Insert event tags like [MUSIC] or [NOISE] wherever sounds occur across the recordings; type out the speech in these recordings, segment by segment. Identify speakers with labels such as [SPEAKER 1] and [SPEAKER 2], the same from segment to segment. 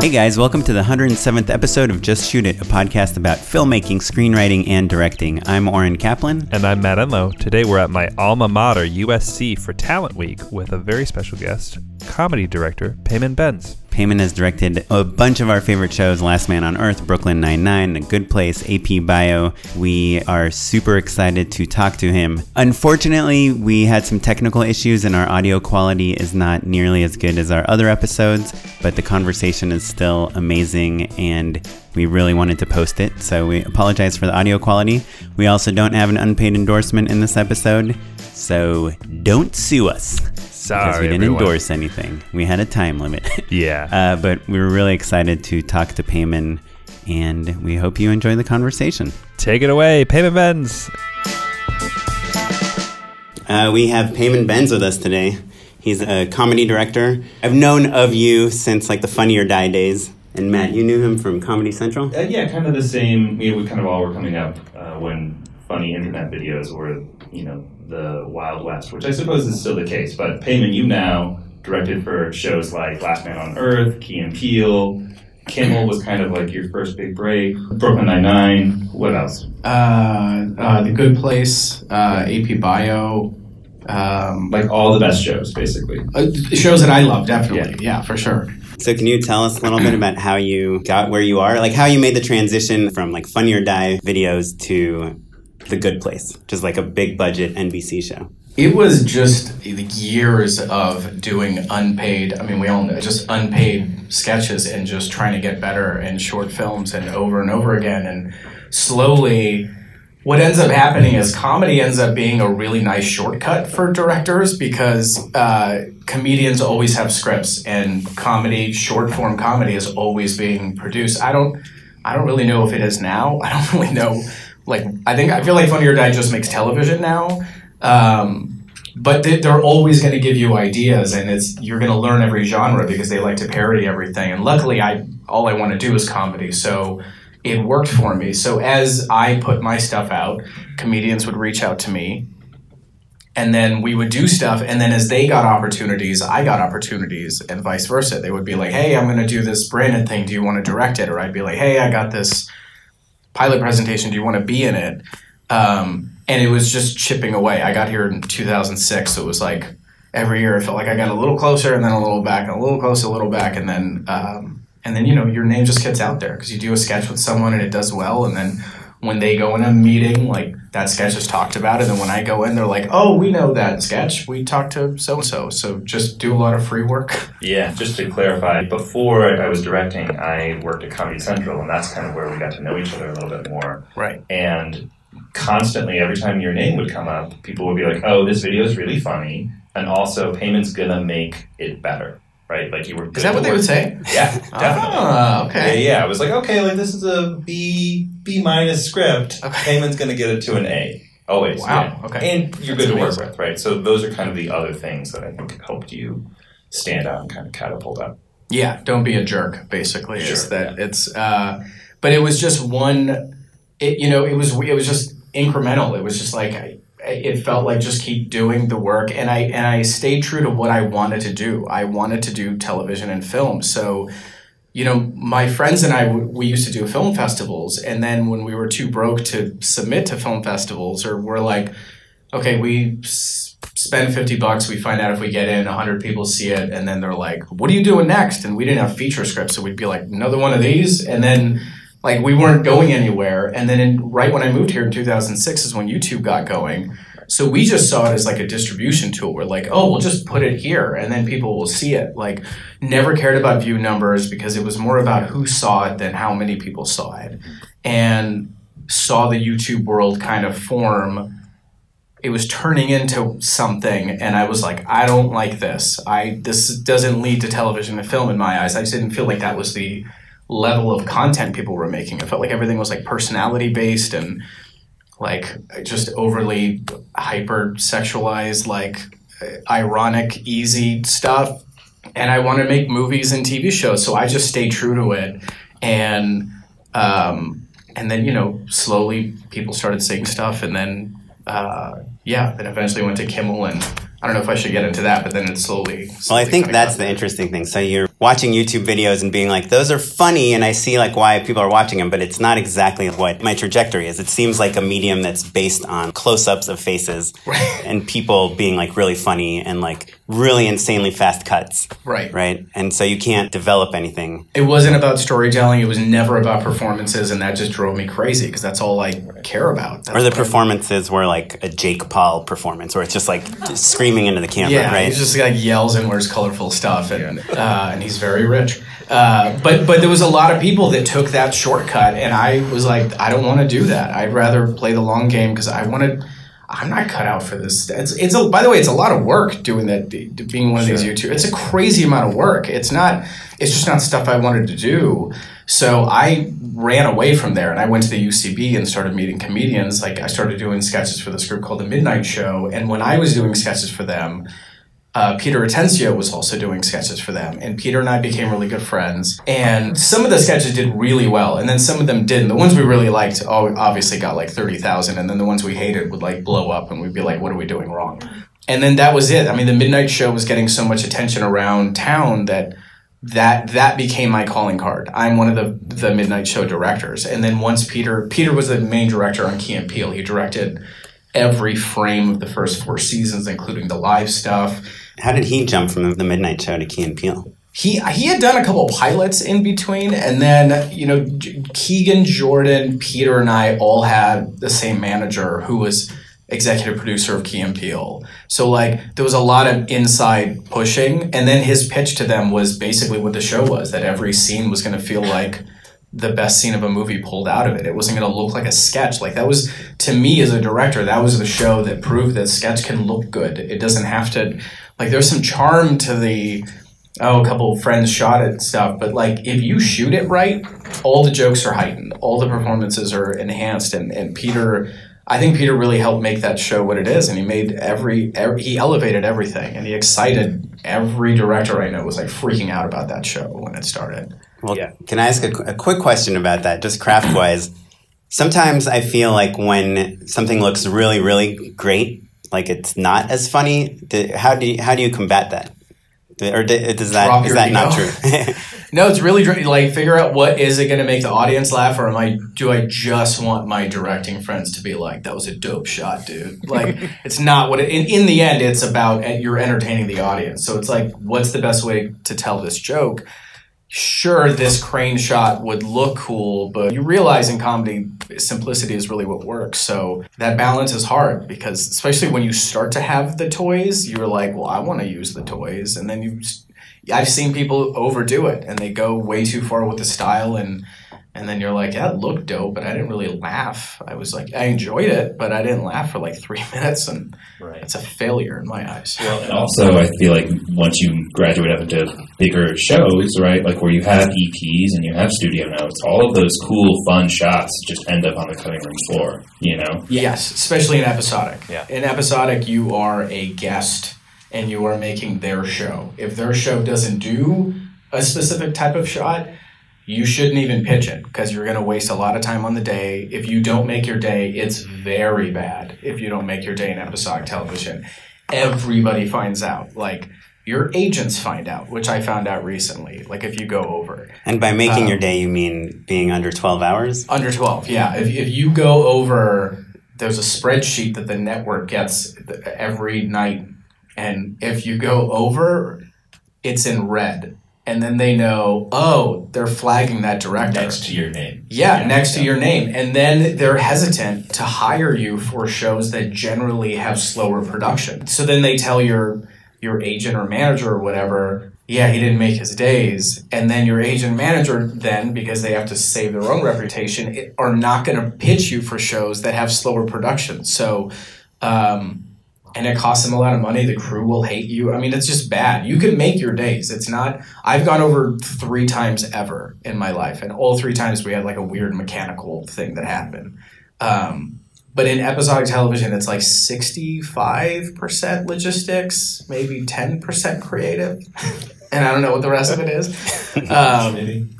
[SPEAKER 1] Hey guys, welcome to the 107th episode of Just Shoot It, a podcast about filmmaking, screenwriting, and directing. I'm Oren Kaplan.
[SPEAKER 2] And I'm Matt Enlow. Today we're at my alma mater, USC, for Talent Week with a very special guest, comedy director Payman Benz.
[SPEAKER 1] Payman has directed a bunch of our favorite shows Last Man on Earth, Brooklyn Nine-Nine, A Good Place, AP Bio. We are super excited to talk to him. Unfortunately, we had some technical issues and our audio quality is not nearly as good as our other episodes, but the conversation is still amazing and we really wanted to post it, so we apologize for the audio quality. We also don't have an unpaid endorsement in this episode, so don't sue us.
[SPEAKER 2] Sorry,
[SPEAKER 1] because we didn't
[SPEAKER 2] everyone.
[SPEAKER 1] endorse anything. We had a time limit. [LAUGHS]
[SPEAKER 2] Yeah.
[SPEAKER 1] Uh, but we were really excited to talk to Payman, and we hope you enjoy the conversation.
[SPEAKER 2] Take it away, Payman Benz.
[SPEAKER 1] Uh, we have Payman Benz with us today. He's a comedy director. I've known of you since like the Funny or Die days. And Matt, you knew him from Comedy Central?
[SPEAKER 3] Uh, yeah, kind of the same. You know, we kind of all were coming up uh, when funny internet videos were, you know, the Wild West, which I suppose is still the case. But Payman, you now directed for shows like Last Man on Earth, Key and Peele. Kimmel was kind of like your first big break. Brooklyn Nine Nine. What else?
[SPEAKER 4] uh, uh, The Good Place, uh, AP Bio, um,
[SPEAKER 3] Like all the best shows, basically.
[SPEAKER 4] uh, shows that I love, definitely. Yeah, for sure.
[SPEAKER 1] So can you tell us a little bit about how you got where you are? Like how you made the transition from like Funny or Die videos to The Good Place, which is like a big budget NBC show.
[SPEAKER 4] It was just the years of doing unpaid, I mean, we all know, just unpaid sketches and just trying to get better and short films and over and over again. And slowly, what ends up happening is comedy ends up being a really nice shortcut for directors because uh, comedians always have scripts and comedy, short form comedy, is always being produced. I don't, I don't really know if it is now. [LAUGHS] I don't really know. Like, I think I feel like Funny or Die just makes television now. Um, but they, they're always going to give you ideas, and it's you're going to learn every genre because they like to parody everything. And luckily, I all I want to do is comedy, so it worked for me. So as I put my stuff out, comedians would reach out to me, and then we would do stuff. And then as they got opportunities, I got opportunities, and vice versa. They would be like, "Hey, I'm going to do this Brandon thing. Do you want to direct it?" Or I'd be like, "Hey, I got this pilot presentation. Do you want to be in it?" Um, and it was just chipping away. I got here in 2006, so it was like every year I felt like I got a little closer, and then a little back, and a little closer, a little back, and then um, and then you know your name just gets out there because you do a sketch with someone and it does well, and then when they go in a meeting, like that sketch is talked about, and then when I go in, they're like, "Oh, we know that sketch. We talked to so and so." So just do a lot of free work. [LAUGHS]
[SPEAKER 3] Yeah, just to clarify, before I was directing, I worked at Comedy Central, and that's kind of where we got to know each other a little bit more.
[SPEAKER 4] Right.
[SPEAKER 3] and constantly every time your name would come up people would be like oh this video is really funny and also Payman's gonna make it better right like you were
[SPEAKER 4] Is that what they would say?
[SPEAKER 3] yeah definitely
[SPEAKER 4] Ah, okay.
[SPEAKER 3] yeah, yeah, I was like, okay, like this is a B B minus script.
[SPEAKER 4] Okay.
[SPEAKER 3] Payman's gonna get it to an A. Always.
[SPEAKER 4] Wow,
[SPEAKER 3] yeah.
[SPEAKER 4] okay.
[SPEAKER 3] And you're
[SPEAKER 4] That's
[SPEAKER 3] good to work with, right? So those are kind of the other things that I think helped you stand out and kind of catapult up.
[SPEAKER 4] Yeah, don't be a jerk. Basically, is
[SPEAKER 3] Sure,
[SPEAKER 4] that it's. Uh, but it was just one. It you know it was it was just incremental. It was just like I, it felt like just keep doing the work, and I and I stayed true to what I wanted to do. I wanted to do television and film. So, you know, my friends and I, we used to do film festivals, and then when we were too broke to submit to film festivals, or we're like, okay, we. s- Spend 50 bucks, we find out if we get in, 100 people see it, and then they're like, What are you doing next? And we didn't have feature scripts, so we'd be like, Another one of these? And then, like, we weren't going anywhere. And then, in, right when I moved here in 2006 is when YouTube got going. So we just saw it as like a distribution tool. We're like, oh, we'll just put it here and then people will see it. Like, never cared about view numbers because it was more about who saw it than how many people saw it. And saw the YouTube world kind of form it was turning into something and i was like i don't like this i this doesn't lead to television and film in my eyes i just didn't feel like that was the level of content people were making. It felt like everything was like personality based and like just overly hyper sexualized, like ironic, easy stuff. And I want to make movies and TV shows, so I just stay true to it. And um, and then you know slowly people started saying stuff, and then uh, yeah, then eventually went to Kimmel, and I don't know if I should get into that, but then it slowly.
[SPEAKER 1] Well, I think that's the interesting thing. So you're watching YouTube videos and being like, those are funny, and I see like why people are watching them, but it's not exactly what my trajectory is. It seems like a medium that's based on close-ups of faces and people being like really funny and like really insanely fast cuts.
[SPEAKER 4] Right.
[SPEAKER 1] Right. And so you can't develop anything.
[SPEAKER 4] It wasn't about storytelling. It was never about performances, and that just drove me crazy because that's all I care about. That's
[SPEAKER 1] Or the
[SPEAKER 4] what I-
[SPEAKER 1] performances were like a Jake Paul performance where it's just like screaming into the camera,
[SPEAKER 4] Yeah,
[SPEAKER 1] right?
[SPEAKER 4] he just like yells and wears colorful stuff, and uh, and he's very rich. Uh, but but there was a lot of people that took that shortcut, and I was like, I don't want to do that. I'd rather play the long game because I wanted. I'm not cut out for this. It's it's a, by the way, it's a lot of work doing that. Being one of these YouTube, it's a crazy amount of work. It's not. It's just not stuff I wanted to do. So I ran away from there, and I went to the UCB and started meeting comedians. Like I started doing sketches for this group called the Midnight Show, and when I was doing sketches for them, uh, Peter Atencio was also doing sketches for them, and Peter and I became really good friends. And some of the sketches did really well, and then some of them didn't. The ones we really liked, obviously got like thirty thousand, and then the ones we hated would like blow up, and we'd be like, "What are we doing wrong?" And then that was it. I mean, the Midnight Show was getting so much attention around town that that that became my calling card. I'm one of the the Midnight Show directors, and then once Peter Peter was the main director on Key and Peele. He directed every frame of the first four seasons, including the live stuff.
[SPEAKER 1] How did he jump from the Midnight Show to Key and Peele?
[SPEAKER 4] He he had done a couple of pilots in between, and then you know Keegan, Jordan, Peter, and I all had the same manager who was executive producer of Key and Peele. So like there was a lot of inside pushing, and then his pitch to them was basically what the show was: that every scene was going to feel like the best scene of a movie pulled out of it. It wasn't going to look like a sketch. Like that was to me as a director, that was the show that proved that sketch can look good. It doesn't have to like there's some charm to the oh, a couple of friends shot it and stuff, but like if you shoot it right, all the jokes are heightened, all the performances are enhanced, and and Peter. I think Peter really helped make that show what it is, and he made every, every he elevated everything, and he excited every director I know was like freaking out about that show when it started.
[SPEAKER 1] Well,
[SPEAKER 2] Yeah.
[SPEAKER 1] can I ask a, a quick question about that, just craft wise? Sometimes I feel like when something looks really, really great, like it's not as funny. The, how do you, how do you combat that? Or d- does that
[SPEAKER 4] Drop
[SPEAKER 1] is
[SPEAKER 4] your
[SPEAKER 1] that not true? [LAUGHS]
[SPEAKER 4] No, it's really like figure out what is it going to make the audience laugh, or am I do I just want my directing friends to be like that was a dope shot, dude? Like [LAUGHS] it's not what it, in in the end it's about. uh, You're entertaining the audience, so it's like what's the best way to tell this joke? Sure, this crane shot would look cool, but you realize in comedy, simplicity is really what works. So that balance is hard because, especially when you start to have the toys, you're like, well, I want to use the toys. And then you I've seen people overdo it and they go way too far with the style and and then you're like, yeah, it looked dope, but I didn't really laugh. I was like, I enjoyed it, but I didn't laugh for like [LAUGHS] three minutes, and
[SPEAKER 3] Right.
[SPEAKER 4] it's a failure in my eyes.
[SPEAKER 3] Well, and also, I feel like once you graduate up into bigger shows, right, like where you have EPs and you have studio notes, all of those cool, fun shots just end up on the cutting room floor, you know?
[SPEAKER 4] Yes, especially in episodic.
[SPEAKER 2] Yeah.
[SPEAKER 4] In episodic, you are a guest and you are making their show. If their show doesn't do a specific type of shot, you shouldn't even pitch it because you're going to waste a lot of time on the day. If you don't make your day, it's very bad if you don't make your day in episodic television. Everybody finds out. Like, your agents find out, which I found out recently. Like, if you go over.
[SPEAKER 1] and by making
[SPEAKER 4] Um,
[SPEAKER 1] your day, you mean being under twelve hours?
[SPEAKER 4] Under 12, yeah. If, if you go over, there's a spreadsheet that the network gets every night. And if you go over, it's in red. And then they know, oh, they're flagging that director.
[SPEAKER 3] Next to your name.
[SPEAKER 4] Yeah, next to your name. And then they're hesitant to hire you for shows that generally have slower production. So then they tell your your agent or manager or whatever, yeah, he didn't make his days. And then your agent manager then because they have to save their own reputation it- are not going to pitch you for shows that have slower production. So um and it costs them a lot of money. The crew will hate you. I mean, it's just bad. You can make your days. It's not. I've gone over three times ever in my life, and all three times we had like a weird mechanical thing that happened. Um, but in episodic television, it's like sixty-five percent logistics, maybe ten percent creative, [LAUGHS] and I don't know what the rest of it is. [LAUGHS] Um,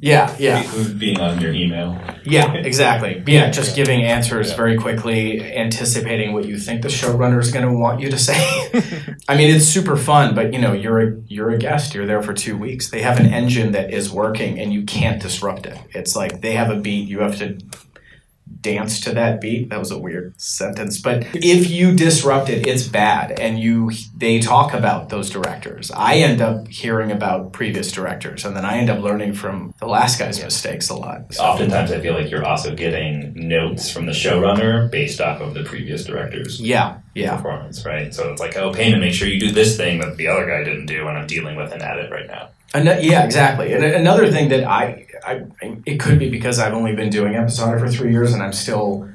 [SPEAKER 4] Yeah, yeah.
[SPEAKER 3] Who's being on your email?
[SPEAKER 4] Yeah, exactly. [LAUGHS] Yeah, just giving answers very quickly, anticipating what you think the showrunner is going to want you to say. [LAUGHS] I mean, it's super fun, but you know, you're a you're a guest. You're there for two weeks. They have an engine that is working, and you can't disrupt it. It's like they have a beat. You have to dance to that beat. That was a weird sentence, but if you disrupt it, it's bad. And you they talk about those directors. I end up hearing about previous directors, and then I end up learning from the last guy's mistakes a lot. So-
[SPEAKER 3] Oftentimes, I feel like you're also getting notes from the showrunner based off of the previous director's
[SPEAKER 4] yeah, yeah.
[SPEAKER 3] performance, right? So it's like, oh, Payman, make sure you do this thing that the other guy didn't do, and I'm dealing with an edit right now.
[SPEAKER 4] Yeah, exactly. And another thing that I, I, it could be because I've only been doing episodic for three years, and I'm still,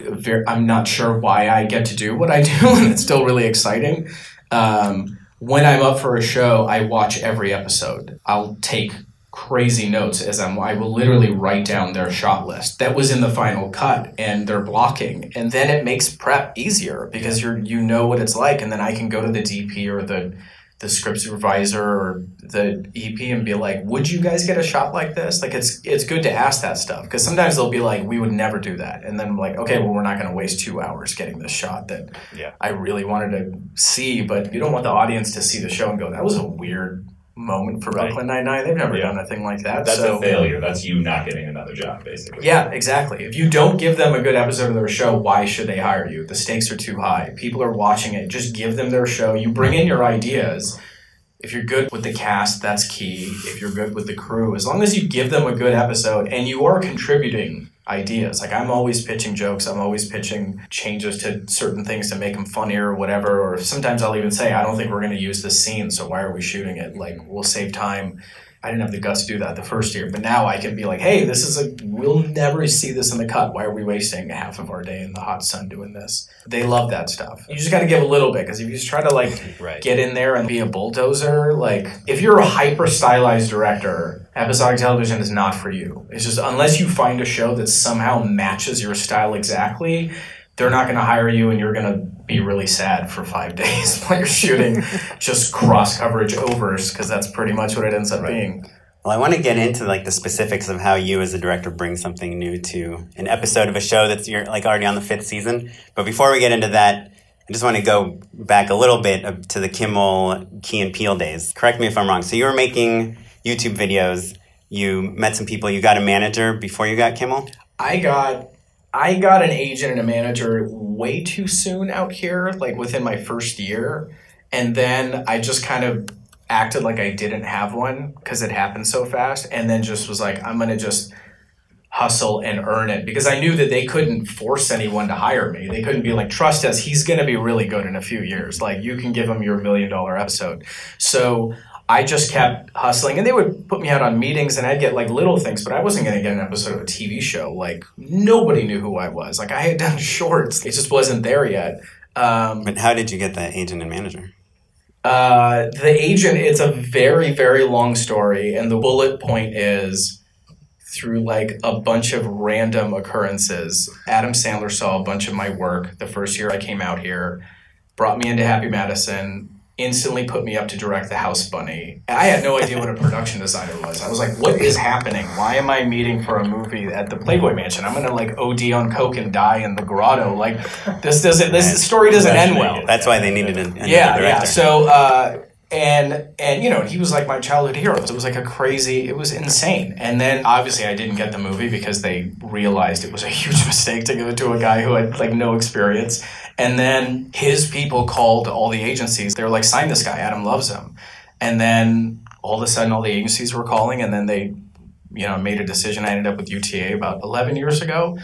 [SPEAKER 4] very, I'm not sure why I get to do what I [LAUGHS] do, and it's still really exciting. Um, when I'm up for a show, I watch every episode. I'll take crazy notes as I'm. I will literally write down their shot list that was in the final cut and their blocking, and then it makes prep easier because you're you know what it's like, and then I can go to the DP or the the script supervisor or the EP and be like, "Would you guys get a shot like this?" Like it's it's good to ask that stuff because sometimes they'll be like, "We would never do that," and then I'm like, "Okay, well, we're not going to waste two hours getting this shot that
[SPEAKER 2] Yeah.
[SPEAKER 4] I really wanted to see." But you don't want the audience to see the show and go, "That was a weird moment for
[SPEAKER 2] Right.
[SPEAKER 4] Brooklyn Nine Nine. They've never
[SPEAKER 3] Yeah.
[SPEAKER 4] done a thing like that."
[SPEAKER 3] That's
[SPEAKER 4] so
[SPEAKER 3] a failure. That's you not getting another job, basically.
[SPEAKER 4] yeah, exactly. If you don't give them a good episode of their show, why should they hire you? The stakes are too high. People are watching it. Just give them their show. You bring in your ideas. If you're good with the cast, that's key. If you're good with the crew, as long as you give them a good episode and you are contributing ideas. Like I'm always pitching jokes. I'm always pitching changes to certain things to make them funnier or whatever. Or sometimes I'll even say, I don't think we're going to use this scene, so why are we shooting it? Like we'll save time. I didn't have the guts to do that the first year, but now I can be like, hey, this is a, we'll never see this in the cut. Why are we wasting half of our day in the hot sun doing this? They love that stuff. You just got to give a little bit because if you just try to like [LAUGHS]
[SPEAKER 2] Right.
[SPEAKER 4] get in there and be a bulldozer, like if you're a hyper stylized director, episodic television is not for you. It's just unless you find a show that somehow matches your style exactly, they're not going to hire you and you're going to be really sad for five [LAUGHS] days while you're shooting [LAUGHS] just cross coverage overs because that's pretty much what it ends up being.
[SPEAKER 1] Well, I want to get into like the specifics of how you as a director bring something new to an episode of a show that's you're like already on the fifth season. But before we get into that, I just want to go back a little bit to the Kimmel Key and Peele days. Correct me if I'm wrong. So you were making YouTube videos. You met some people. You got a manager before you got Kimmel.
[SPEAKER 4] I got I got an agent and a manager way too soon out here, like within my first year, and then I just kind of acted like I didn't have one because it happened so fast, and then just was like, I'm gonna just hustle and earn it because I knew that they couldn't force anyone to hire me. They couldn't be like, trust us, he's gonna be really good in a few years. Like you can give him your million dollar episode. So I just kept hustling, and they would put me out on meetings, and I'd get like little things, but I wasn't going to get an episode of a TV show. Like nobody knew who I was. Like I had done [LAUGHS] shorts, it just wasn't there yet. Um,
[SPEAKER 1] But how did you get the agent and manager?
[SPEAKER 4] uh, the agent, it's a very, very long story, and the bullet point is through like a bunch of random occurrences. Adam Sandler saw a bunch of my work the first year I came out here, brought me into Happy Madison, instantly put me up to direct The House Bunny. I had no idea what a production designer was. I was like, what is happening? Why am I meeting for a movie at the Playboy Mansion? I'm gonna like OD on coke and die in the grotto. Like this doesn't this story doesn't end well.
[SPEAKER 1] That's why they needed an,
[SPEAKER 4] Yeah,
[SPEAKER 1] director.
[SPEAKER 4] yeah. So, uh, and and you know, he was like my childhood hero. It was like a crazy. It was insane. And then obviously, I didn't get the movie because they realized it was a [LAUGHS] huge mistake to give it to a guy who had like no experience. And then his people called all the agencies. They were like, "Sign this guy. Adam loves him." And then all of a sudden, all the agencies were calling, and then they, you know, made a decision. I ended up with UTA about eleven years ago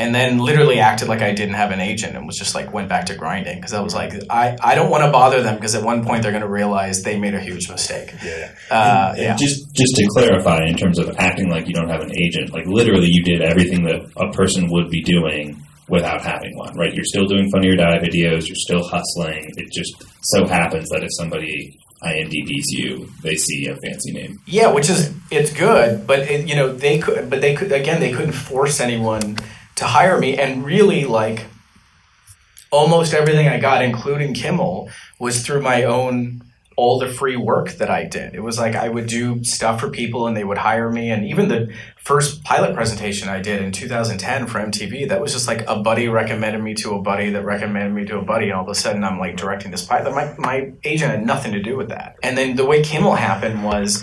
[SPEAKER 4] and then literally acted like I didn't have an agent and was just like went back to grinding because I was like I, I don't want to bother them because at one point they're going to realize they made a huge mistake.
[SPEAKER 2] Yeah,
[SPEAKER 4] Uh,
[SPEAKER 3] And
[SPEAKER 4] yeah.
[SPEAKER 3] Just just to clarify, in terms of acting like you don't have an agent, like literally you did everything that a person would be doing without having one, right? You're still doing Funny or Die videos. You're still hustling. It just so happens that if somebody IMDb's you, they see a fancy name.
[SPEAKER 4] Yeah, which is it's good, but it, you know they could, but they could again they couldn't force anyone to hire me, and really like almost everything I got, including Kimmel, was through my own all the free work that I did. It was like I would do stuff for people and they would hire me. And even the first pilot presentation I did in 2010 for MTV, that was just like a buddy recommended me to a buddy that recommended me to a buddy. And all of a sudden I'm like directing this pilot. My, my agent had nothing to do with that. And then the way Kimmel happened was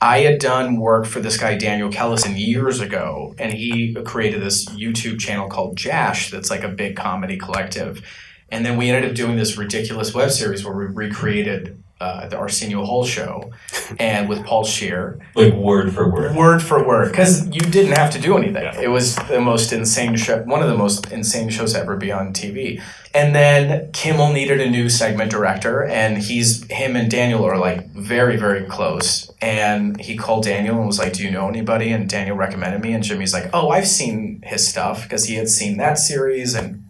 [SPEAKER 4] I had done work for this guy Daniel Kellison years ago, and he created this YouTube channel called Jash that's like a big comedy collective. And then we ended up doing this ridiculous web series where we recreated uh, the Arsenio Hall show, [LAUGHS] and with Paul Scheer,
[SPEAKER 3] Like word for word.
[SPEAKER 4] word for word, because you didn't have to do anything. It was the most insane show, one of the most insane shows ever be on TV. And then Kimmel needed a new segment director, and he's him and Daniel are like very very close. And he called Daniel and was like, "Do you know anybody?" And Daniel recommended me, and Jimmy's like, "Oh, I've seen his stuff because he had seen that series and."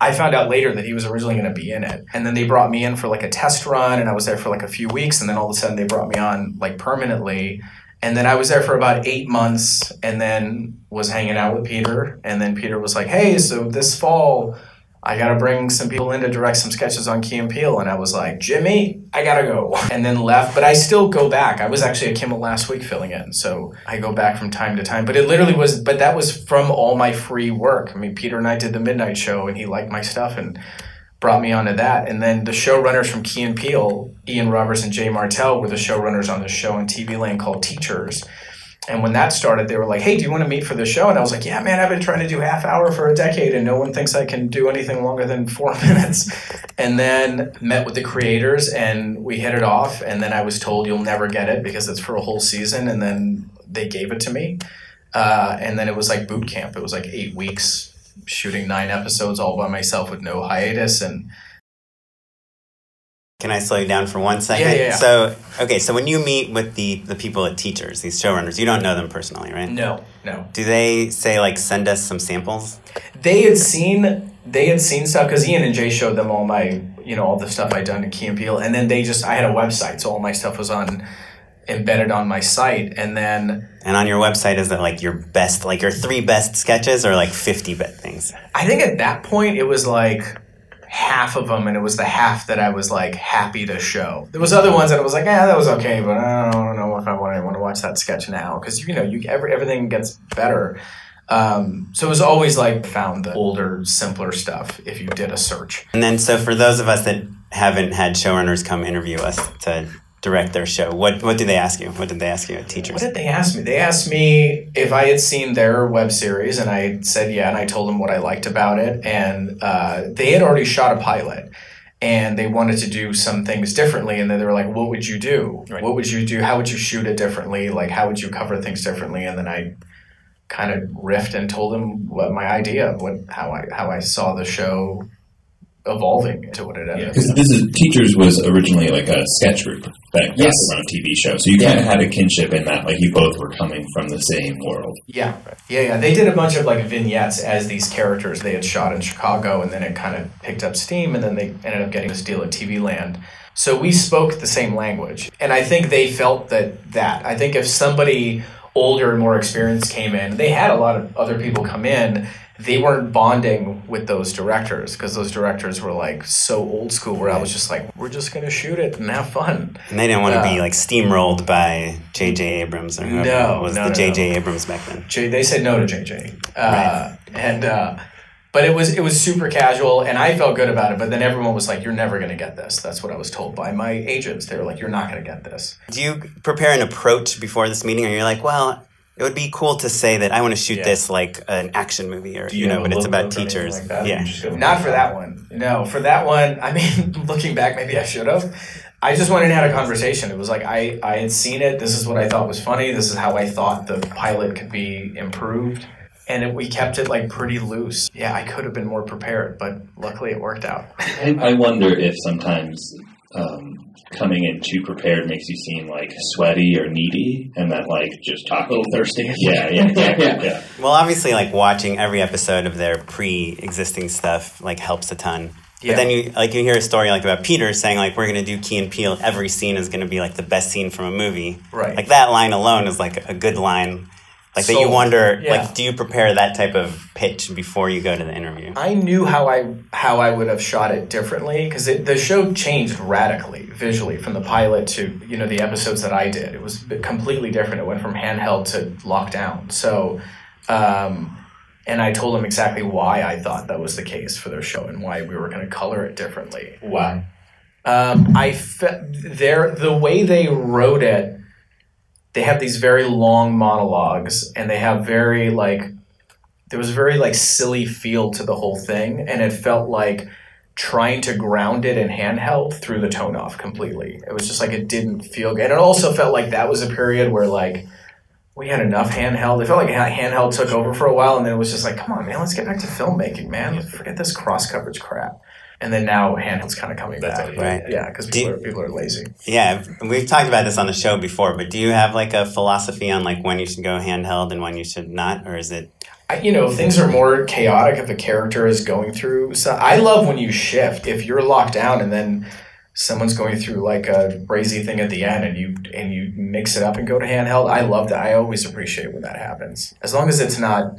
[SPEAKER 4] I found out later that he was originally going to be in it. And then they brought me in for like a test run and I was there for like a few weeks and then all of a sudden they brought me on like permanently. And then I was there for about 8 months and then was hanging out with Peter and then Peter was like, "Hey, so this fall I got to bring some people in to direct some sketches on Key and Peele. And I was like, Jimmy, I got to go. [LAUGHS] And then left. But I still go back. I was actually at Kimmel last week filling in. So I go back from time to time. But it literally was, but that was from all my free work. I mean, Peter and I did the Midnight Show and he liked my stuff and brought me onto that. And then the showrunners from Key and Peele, Ian Roberts and Jay Martell, were the showrunners on the show on TV Land called Teachers. And when that started, they were like, "Hey, do you want to meet for the show?" And I was like, "Yeah, man, I've been trying to do half hour for a decade, and no one thinks I can do anything longer than four [LAUGHS] minutes." And then met with the creators, and we hit it off. And then I was told, "You'll never get it because it's for a whole season." And then they gave it to me, uh, and then it was like boot camp. It was like eight weeks shooting nine episodes all by myself with no hiatus, and
[SPEAKER 1] Can I slow you down for one second?
[SPEAKER 4] Yeah, yeah, yeah.
[SPEAKER 1] So, okay, so when you meet with the, the people at teachers, these showrunners, you don't know them personally, right?
[SPEAKER 4] no, no.
[SPEAKER 1] Do they say, like, send us some samples?
[SPEAKER 4] they had seen they had seen stuff because Ian and Jay showed them all my you know all the stuff I'd done to Key and Peele, and then they just I had a website, so all my stuff was on embedded on my site, and then
[SPEAKER 1] And on your website, is it like your best, like your three best sketches or like 50 bit things?
[SPEAKER 4] I think at that point it was like half of them, and it was the half that I was like happy to show. There was other ones that I was like, yeah, that was okay, but I don't know if I want to watch that sketch now because you know you every, everything gets better. Um, so it was always like found the older, simpler stuff if you did a search.
[SPEAKER 1] And then, so for those of us that haven't had showrunners come interview us to direct their show, what, what do they ask you? What did they ask you at
[SPEAKER 4] teacher?
[SPEAKER 1] What
[SPEAKER 4] did they ask me? They asked me if I had seen their web series, and I said yeah, and I told them what I liked about it. And uh, they had already shot a pilot, and they wanted to do some things differently. And then they were like, "What would you do? What would you do? How would you shoot it differently? Like, how would you cover things differently?" And then I kind of riffed and told them what my idea, of what how I how I saw the show evolving into what it is.
[SPEAKER 5] Because this is teachers was originally like a sketch group that got
[SPEAKER 4] Yes.
[SPEAKER 5] to a TV show, so you kind of had a kinship in that, like you both were coming from the same world.
[SPEAKER 4] Yeah, yeah, yeah. They did a bunch of like vignettes as these characters they had shot in Chicago, and then it kind of picked up steam, and then they ended up getting this deal at TV Land. So we spoke the same language, and I think they felt that that. I think if somebody older and more experienced came in, they had a lot of other people come in. They weren't bonding with those directors because those directors were like so old school. Where I was just like, we're just gonna shoot it and have fun.
[SPEAKER 1] And they didn't want to be
[SPEAKER 4] Uh,
[SPEAKER 1] like steamrolled by J.J. Abrams or whoever
[SPEAKER 4] No,
[SPEAKER 1] was
[SPEAKER 4] no,
[SPEAKER 1] the
[SPEAKER 4] no,
[SPEAKER 1] J.J.
[SPEAKER 4] no.
[SPEAKER 1] Abrams back then.
[SPEAKER 4] J, they said no to JJ, uh, and uh, but it was it was super casual, and I felt good about it. But then everyone was like, "You're never gonna get this." That's what I was told by my agents. They were like, "You're not gonna get this."
[SPEAKER 1] Do you prepare an approach before this meeting, or you're like, well, it would be cool to say that I want to shoot
[SPEAKER 4] Yeah.
[SPEAKER 1] this like an action movie, or you,
[SPEAKER 3] you
[SPEAKER 1] know, but it's about
[SPEAKER 3] book or anything
[SPEAKER 1] teachers.
[SPEAKER 3] like
[SPEAKER 1] yeah.
[SPEAKER 3] You just go-
[SPEAKER 4] Not for that one. No, for that one. [LAUGHS] I mean, looking back, maybe I should have. I just went and had a conversation. It was like I I had seen it. This is what I thought was funny. This is how I thought the pilot could be improved. And it, we kept it like pretty loose. Yeah, I could have been more prepared, but luckily it worked out.
[SPEAKER 5] I, I wonder if sometimes um, coming in too prepared makes you seem like sweaty or needy, and then like just talk a little thirsty. [LAUGHS] Yeah, yeah, exactly. yeah.
[SPEAKER 1] Well, obviously, like watching every episode of their pre-existing stuff like helps a ton.
[SPEAKER 4] Yeah.
[SPEAKER 1] But then you like you hear a story like about Peter saying like we're gonna do Key and Peele. Every scene is gonna be like the best scene from a movie.
[SPEAKER 4] Right.
[SPEAKER 1] Like that line alone is like a good line. Like that you wonder,
[SPEAKER 4] yeah.
[SPEAKER 1] like, do you prepare that type of pitch before you go to the interview?
[SPEAKER 4] I knew how I how I would have shot it differently because the show changed radically visually from the pilot to you know the episodes that I did. It was completely different. It went from handheld to lockdown. So, um, and I told them exactly why I thought that was the case for their show and why we were going to color it differently.
[SPEAKER 5] Why?
[SPEAKER 4] Um, I fe- their the way they wrote it, they have these very long monologues, and they have very like there was a very like silly feel to the whole thing, and it felt like trying to ground it in handheld threw the tone off completely. It was just like it didn't feel good, and it also felt like that was a period where like. We had enough handheld. It felt like handheld took over for a while, and then it was just like, "Come on, man, let's get back to filmmaking, man. Forget this cross coverage crap." And then now handheld's kind of coming back.
[SPEAKER 1] Right.
[SPEAKER 4] Yeah, because
[SPEAKER 1] you-
[SPEAKER 4] people, are, people are lazy.
[SPEAKER 1] Yeah, we've talked about this on the show before, but do you have like a philosophy on like when you should go handheld and when you should not, or is it?
[SPEAKER 4] I, you know, things are more chaotic, if a character is going through, so I love when you shift. If you're locked down and then someone's going through like a crazy thing at the end, and you and you mix it up and go to handheld, I love that. I always appreciate when that happens, as long as it's not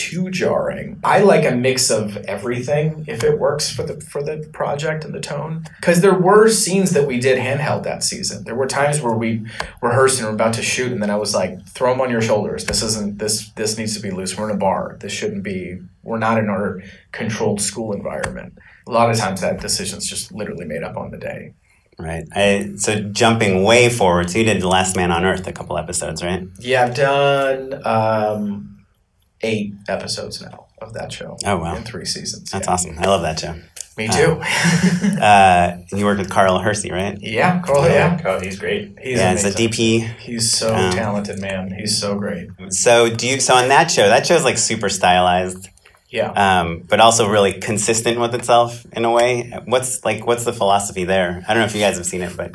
[SPEAKER 4] too jarring. I like a mix of everything if it works for the for the project and the tone. Because there were scenes that we did handheld that season. There were times where we rehearsed and were about to shoot, and then I was like, "Throw them on your shoulders. This isn't this. This needs to be loose. We're in a bar. This shouldn't be. We're not in our controlled school environment." A lot of times, that decision's just literally made up on the day.
[SPEAKER 1] Right. I, so jumping way forward, so you did The Last Man on Earth a couple episodes, right?
[SPEAKER 4] Yeah, I've done um, eight episodes now of that show.
[SPEAKER 1] Oh, wow.
[SPEAKER 4] In three seasons.
[SPEAKER 1] That's
[SPEAKER 4] yeah.
[SPEAKER 1] awesome. I love that show.
[SPEAKER 4] Me too. [LAUGHS]
[SPEAKER 1] Uh, you worked with Carl Hersey, right?
[SPEAKER 4] yeah, Carl. Yeah,
[SPEAKER 5] Carl, he's great.
[SPEAKER 4] he's
[SPEAKER 1] yeah, it's a. DP.
[SPEAKER 4] He's so
[SPEAKER 1] Um,
[SPEAKER 4] talented, man. He's so great.
[SPEAKER 1] So do you? So on that show, that show's like super stylized,
[SPEAKER 4] Yeah.
[SPEAKER 1] um, but also really consistent with itself in a way. What's like? What's the philosophy there? I don't know if you guys have seen it, but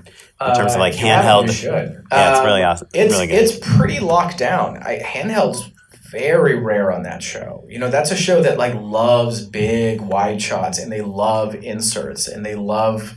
[SPEAKER 1] in terms of
[SPEAKER 4] Uh,
[SPEAKER 1] like handheld,
[SPEAKER 4] should.
[SPEAKER 1] yeah, it's
[SPEAKER 4] Um,
[SPEAKER 1] really awesome.
[SPEAKER 4] It's
[SPEAKER 1] really good.
[SPEAKER 4] it's pretty locked down. I, handheld's very rare on that show. You know, that's a show that like loves big wide shots and they love inserts and they love.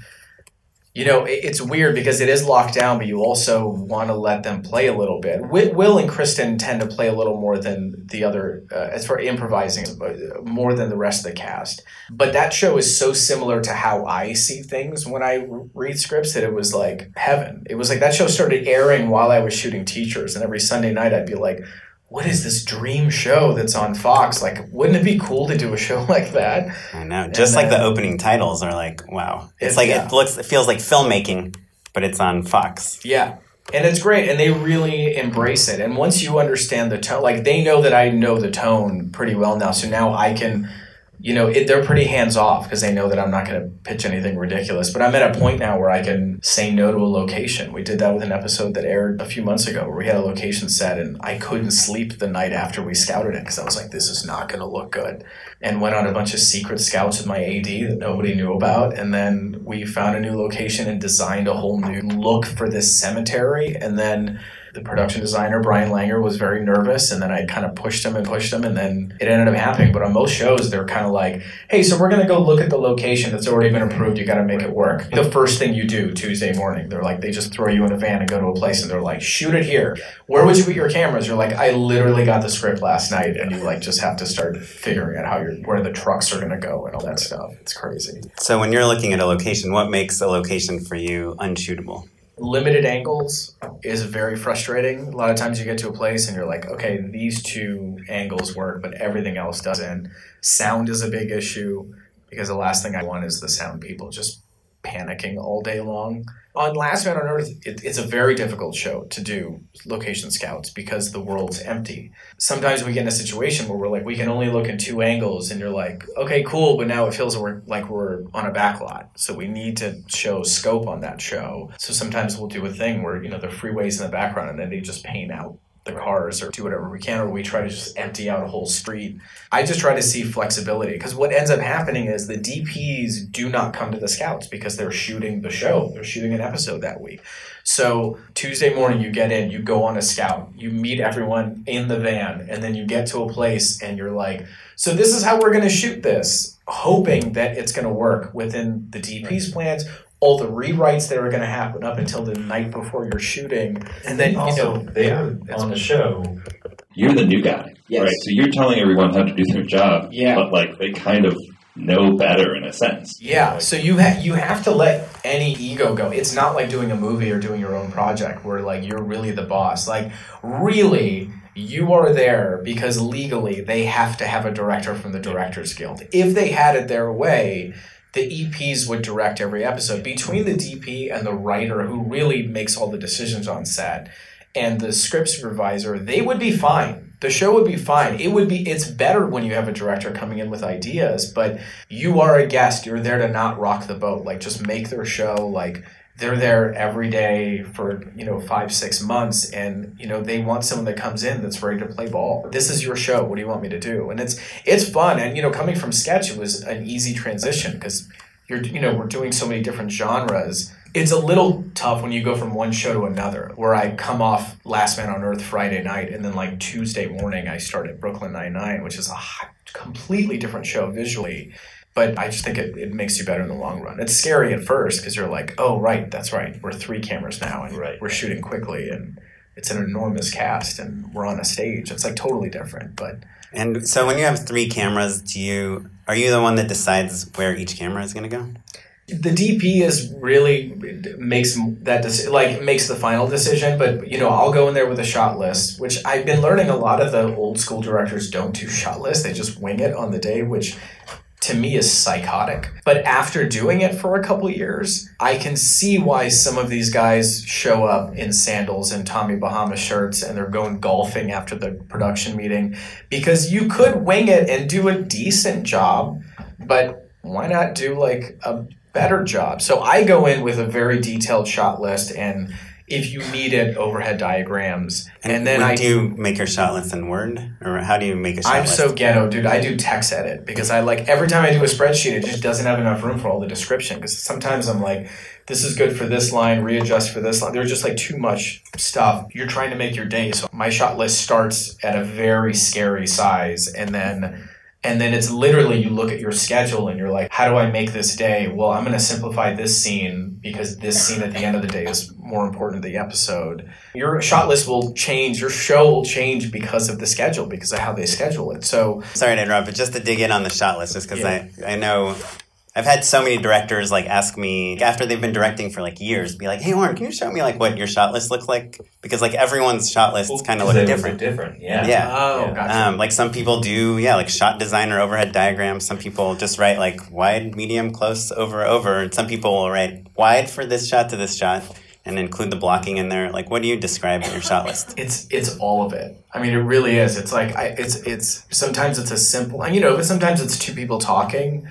[SPEAKER 4] You know, it's weird because it is locked down, but you also want to let them play a little bit. Will and Kristen tend to play a little more than the other, uh, as far improvising, uh, more than the rest of the cast. But that show is so similar to how I see things when I read scripts that it was like heaven. It was like that show started airing while I was shooting teachers, and every Sunday night I'd be like, "What is this dream show that's on Fox? Like, wouldn't it be cool to do a show [LAUGHS] like that?"
[SPEAKER 1] I know. Just like the opening titles are like, wow. It's
[SPEAKER 4] It-
[SPEAKER 1] like
[SPEAKER 4] yeah.
[SPEAKER 1] it looks, it feels like filmmaking, but it's on Fox.
[SPEAKER 4] Yeah. And it's great, and they really embrace it. And once you understand the tone, like they know that I know the tone pretty well now, so now I can, you know, it, they're pretty hands off because they know that I'm not going to pitch anything ridiculous. But I'm at a point now where I can say no to a location. We did that with an episode that aired a few months ago where we had a location set, and I couldn't sleep the night after we scouted it because I was like, this is not going to look good. And went on a bunch of secret scouts with my AD that nobody knew about, and then we found a new location and designed a whole new look for this cemetery, and then the production designer Brian Langer was very nervous, and then I kind of pushed him and pushed him, and then it ended up happening. But on most shows, they're kind of like, "Hey, so we're gonna go look at the location that's already been approved. You got to make it work." The first thing you do Tuesday morning, they're like, they just throw you in a van and go to a place, and they're like, "Shoot it here." Where would you put your cameras? You're like, "I literally got the script last night," and you like just have to start figuring out how you're where the trucks are gonna go and all that stuff. It's crazy.
[SPEAKER 1] So when you're looking at a location, what makes a location for you unshootable?
[SPEAKER 4] Limited angles is very frustrating. A lot of times you get to a place and you're like, okay, these two angles work, but everything else doesn't. Sound is a big issue because the last thing I want is the sound people just panicking all day long. On Last Man on Earth, it, it's a very difficult show to do location scouts because the world's empty. Sometimes we get in a situation where we're like, we can only look in two angles, and you're like, okay, cool, but now it feels like we're on a back lot. So we need to show scope on that show. So sometimes we'll do a thing where, you know, the freeways in the background and then they just paint out the cars or do whatever we can, or we try to just empty out a whole street. I just try to see flexibility because what ends up happening is the DPs do not come to the scouts because they're shooting the show, they're shooting an episode that week. So Tuesday morning, you get in, you go on a scout, you meet everyone in the van, and then you get to a place and you're like, so this is how we're going to shoot this, hoping that it's going to work within the DP's plans. All the rewrites that are going to happen up until the night before you're shooting, and then you
[SPEAKER 6] also
[SPEAKER 4] know,
[SPEAKER 6] they
[SPEAKER 4] yeah,
[SPEAKER 6] would
[SPEAKER 4] it's-
[SPEAKER 6] on the show
[SPEAKER 5] you're the new guy,
[SPEAKER 4] Yes.
[SPEAKER 5] right? So you're telling everyone how to do their job,
[SPEAKER 4] Yeah.
[SPEAKER 5] but like they kind of know better in a sense.
[SPEAKER 4] Yeah,
[SPEAKER 5] Like,
[SPEAKER 4] so you ha- you have to let any ego go. It's not like doing a movie or doing your own project where like you're really the boss. Like really, you are there because legally they have to have a director from the Directors Guild. If they had it their way, the EPs would direct every episode between the DP and the writer who really makes all the decisions on set and the script supervisor, they would be fine. The show would be fine. It would be it's better when you have a director coming in with ideas, but you are a guest. You're there to not rock the boat. Like just make their show like they're there every day for, you know, 5 6 months and, you know, they want someone that comes in that's ready to play ball. This is your show. What do you want me to do? And it's it's fun and you know, coming from sketch it was an easy transition cuz you're you know, we're doing so many different genres it's a little tough when you go from one show to another. Where I come off Last Man on Earth Friday night, and then like Tuesday morning, I start at Brooklyn Nine Nine, which is a completely different show visually. But I just think it, it makes you better in the long run. It's scary at first because you're like, oh right, that's right, we're three cameras now, and
[SPEAKER 5] Right.
[SPEAKER 4] we're shooting quickly, and it's an enormous cast, and we're on a stage. It's like totally different, but
[SPEAKER 1] And so when you have three cameras, do you are you the one that decides where each camera is going to go?
[SPEAKER 4] the DP is really makes that deci- like makes the final decision. But you know, I'll go in there with a shot list, which I've been learning. A lot of the old school directors don't do shot lists; they just wing it on the day, which to me is psychotic. But after doing it for a couple years, I can see why some of these guys show up in sandals and Tommy Bahama shirts and they're going golfing after the production meeting because you could wing it and do a decent job, but why not do like a better job? So I go in with a very detailed shot list and if you need it, overhead diagrams. And, then
[SPEAKER 1] would
[SPEAKER 4] I
[SPEAKER 1] you make your shot list in Word, or how do you make a shot
[SPEAKER 4] I'm
[SPEAKER 1] list?
[SPEAKER 4] so ghetto, dude. I do text edit because I like every time I do a spreadsheet, it just doesn't have enough room for all the description. Because sometimes I'm like, this is good for this line, readjust for this line. There's just like too much stuff. You're trying to make your day. So my shot list starts at a very scary size, and then and then it's literally you look at your schedule and you're like, how do I make this day? Well, I'm going to simplify this scene because this scene at the end of the day is more important to the episode. Your shot list will change, your show will change because of the schedule, because of how they schedule it. So,
[SPEAKER 1] Sorry to interrupt, but just to dig in on the shot list, just because
[SPEAKER 4] Yeah.
[SPEAKER 1] I, I know I've had so many directors like ask me after they've been directing for like years, be like, "Hey, Oren, can you show me like what your shot list looks like?" Because like everyone's shot lists kind of look different.
[SPEAKER 5] Different, yeah.
[SPEAKER 1] Yeah.
[SPEAKER 4] oh,
[SPEAKER 5] Yeah.
[SPEAKER 4] gotcha.
[SPEAKER 1] Um, like some people do, yeah, like shot design or overhead diagrams. Some people just write like wide, medium, close, over, over. And some people will write wide for this shot to this shot and include the blocking in there. Like, what do you describe in your shot list? [LAUGHS]
[SPEAKER 4] It's it's all of it. I mean, it really is. It's like I, it's it's sometimes it's a simple, and you know, but sometimes it's two people talking.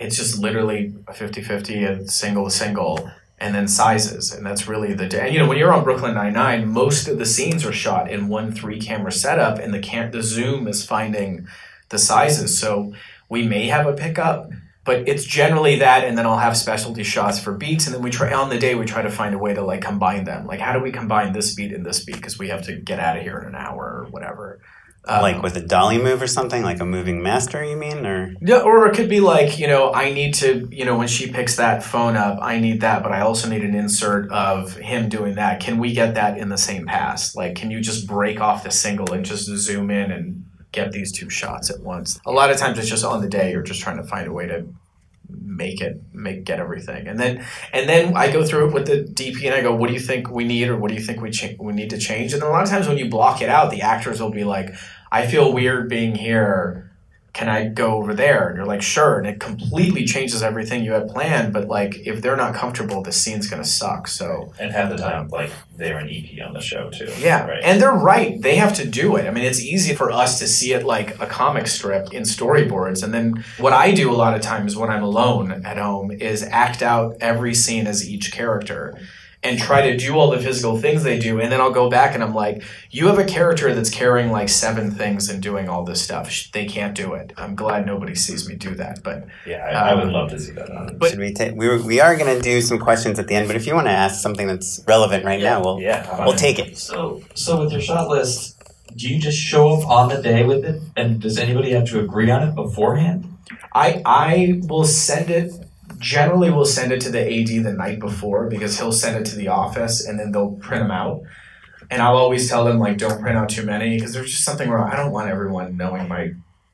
[SPEAKER 4] It's just literally a 50-50, a single to single, and then sizes, and that's really the day. And you know, when you're on Brooklyn Nine Nine, most of the scenes are shot in one three camera setup, and the cam the zoom is finding the sizes. So we may have a pickup. But it's generally that, and then I'll have specialty shots for beats, and then we try on the day we try to find a way to like combine them. Like, how do we combine this beat and this beat because we have to get out of here in an hour or whatever. Um,
[SPEAKER 1] like with a dolly move or something, like a moving master, you mean? Or
[SPEAKER 4] yeah, or it could be like you know I need to you know when she picks that phone up, I need that, but I also need an insert of him doing that. Can we get that in the same pass? Like, can you just break off the single and just zoom in and get these two shots at once? A lot of times it's just on the day you're just trying to find a way to make it make get everything. And then and then i go through it with the dp and i go what do you think we need or what do you think we cha- we need to change? And a lot of times when you block it out the actors will be like i feel weird being here can I go over there? And you're like, sure. And it completely changes everything you had planned. But like, if they're not comfortable, the scene's gonna suck. So
[SPEAKER 5] And half the time, like they're an EP on the show too.
[SPEAKER 4] yeah,
[SPEAKER 5] right.
[SPEAKER 4] and they're right. They have to do it. I mean, it's easy for us to see it like a comic strip in storyboards. And then what I do a lot of times when I'm alone at home is act out every scene as each character and try to do all the physical things they do. And then I'll go back and I'm like, you have a character that's carrying like seven things and doing all this stuff. They can't do it. I'm glad nobody sees me do that. But
[SPEAKER 5] yeah, I, I would
[SPEAKER 4] Um,
[SPEAKER 5] love to see that on.
[SPEAKER 4] But-
[SPEAKER 1] should we take? We, were, we are going to do some questions at the end, but if you want to ask something that's relevant right now, we'll
[SPEAKER 5] yeah,
[SPEAKER 1] we'll take it.
[SPEAKER 6] So, so with your shot list, do you just show up on the day with it, and does anybody have to agree on it beforehand?
[SPEAKER 4] I I will send it. Generally, we'll send it to the AD the night before because he'll send it to the office and then they'll print them out. and I'll always tell them like don't print out too many because there's just something wrong. I don't want everyone knowing my.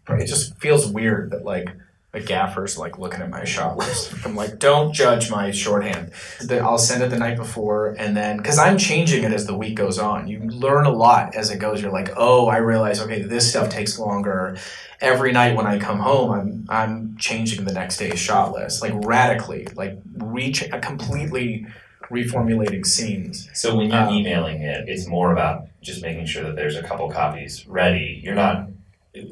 [SPEAKER 4] It just feels weird that like a gaffer's like looking at my shot list. I'm like, don't judge my shorthand. That I'll send it the night before, and then because I'm changing it as the week goes on. You learn a lot as it goes. You're like, oh, I realize okay, this stuff takes longer. Every night when I come home, I'm I'm changing the next day's shot list like radically, like reach completely reformulating scenes.
[SPEAKER 3] So when you're
[SPEAKER 4] Um,
[SPEAKER 3] emailing it, it's more about just making sure that there's a couple copies ready. You're not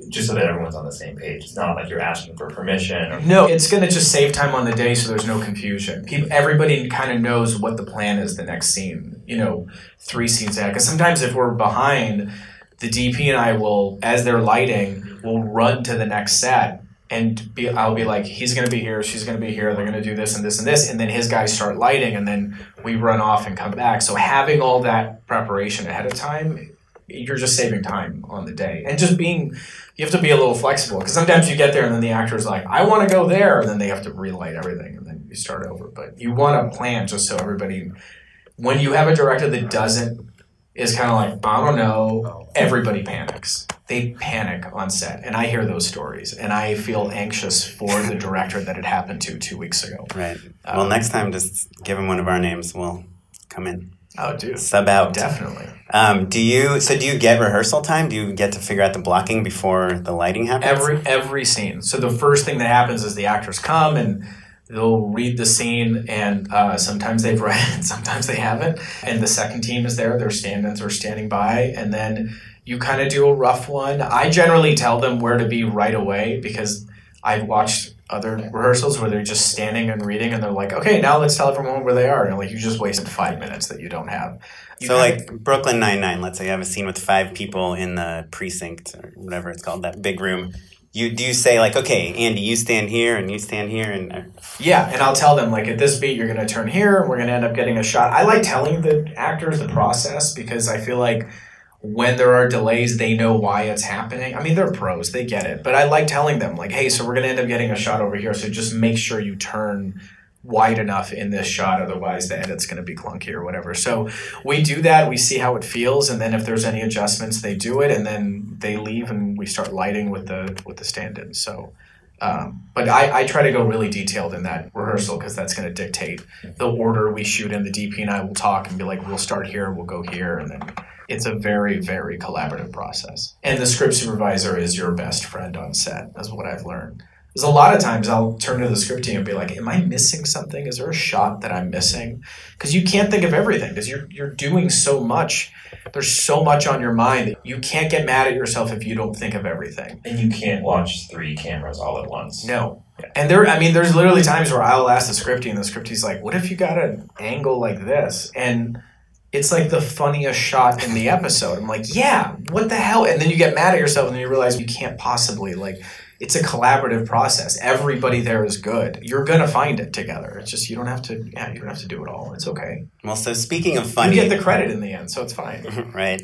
[SPEAKER 3] just so that everyone's on the same page. It's not like you're asking for permission or
[SPEAKER 4] No, it's gonna just save time on the day, so there's no confusion. People, everybody kind of knows what the plan is. The next scene, you know, three scenes ahead. Because sometimes if we're behind, the DP and I will, as they're lighting, will run to the next set. And be, I'll be like, he's gonna be here, she's gonna be here, they're gonna do this and this and this, and then his guys start lighting, and then we run off and come back. So having all that preparation ahead of time, you're just saving time on the day, and just being you have to be a little flexible because sometimes you get there and then the actor's like, I want to go there, and then they have to relight everything and then you start over. But you want to plan just so everybody, when you have a director that doesn't, is kind of like, I don't know, everybody panics. They panic on set, and I hear those stories, and I feel anxious for the director that it happened to two weeks ago.
[SPEAKER 1] Right. Well, next time, just give him one of our names. We'll come in.
[SPEAKER 4] Oh, dude,
[SPEAKER 1] Sub out.
[SPEAKER 4] definitely.
[SPEAKER 1] Um, do you? So do you get rehearsal time? Do you get to figure out the blocking before the lighting happens?
[SPEAKER 4] Every every scene. So the first thing that happens is the actors come and they'll read the scene, and uh, sometimes they've read it, and sometimes they haven't. And the second team is there; their stand-ins are standing by, and then you kind of do a rough one. I generally tell them where to be right away because I've watched other rehearsals where they're just standing and reading, and they're like, "Okay, now let's tell everyone where they are." And like, you just wasted five minutes that you don't have. You
[SPEAKER 1] so like Brooklyn Nine Nine. Let's say you have a scene with five people in the precinct or whatever it's called, that big room. You do you say like, okay, Andy, you stand here and you stand here and uh,
[SPEAKER 4] Yeah, and I'll tell them like at this beat you're gonna turn here and we're gonna end up getting a shot. I like telling the actors the process because I feel like when there are delays, they know why it's happening. I mean, they're pros, they get it. But I like telling them like, hey, so we're gonna end up getting a shot over here, so just make sure you turn wide enough in this shot, otherwise the edit's gonna be clunky or whatever. So we do that, we see how it feels, and then if there's any adjustments, they do it, and then they leave and we start lighting with the with the stand-in. So um, but I, I try to go really detailed in that rehearsal because that's going to dictate the order we shoot in. The DP and I will talk and be like, we'll start here, we'll go here, and then it's a very, very collaborative process. And the script supervisor is your best friend on set, is what I've learned. There's a lot of times I'll turn to the script team and be like, "Am I missing something? Is there a shot that I'm missing?" Because you can't think of everything because you're you're doing so much. There's so much on your mind that you can't get mad at yourself if you don't think of everything.
[SPEAKER 3] and you can't watch three cameras all at once.
[SPEAKER 4] No. And there, I mean, there's literally times where I'll ask the scripty, and the scripty's like, "What if you got an angle like this?" And it's like the funniest shot in the episode. I'm like, "Yeah, what the hell?" And then you get mad at yourself, and then you realize you can't possibly like. It's a collaborative process. Everybody there is good. You're gonna find it together. It's just you don't have to. Yeah, you don't have to do it all. It's okay.
[SPEAKER 1] well. So speaking of
[SPEAKER 4] fun.
[SPEAKER 1] You
[SPEAKER 4] get the credit in the end, so it's fine. [LAUGHS]
[SPEAKER 1] right?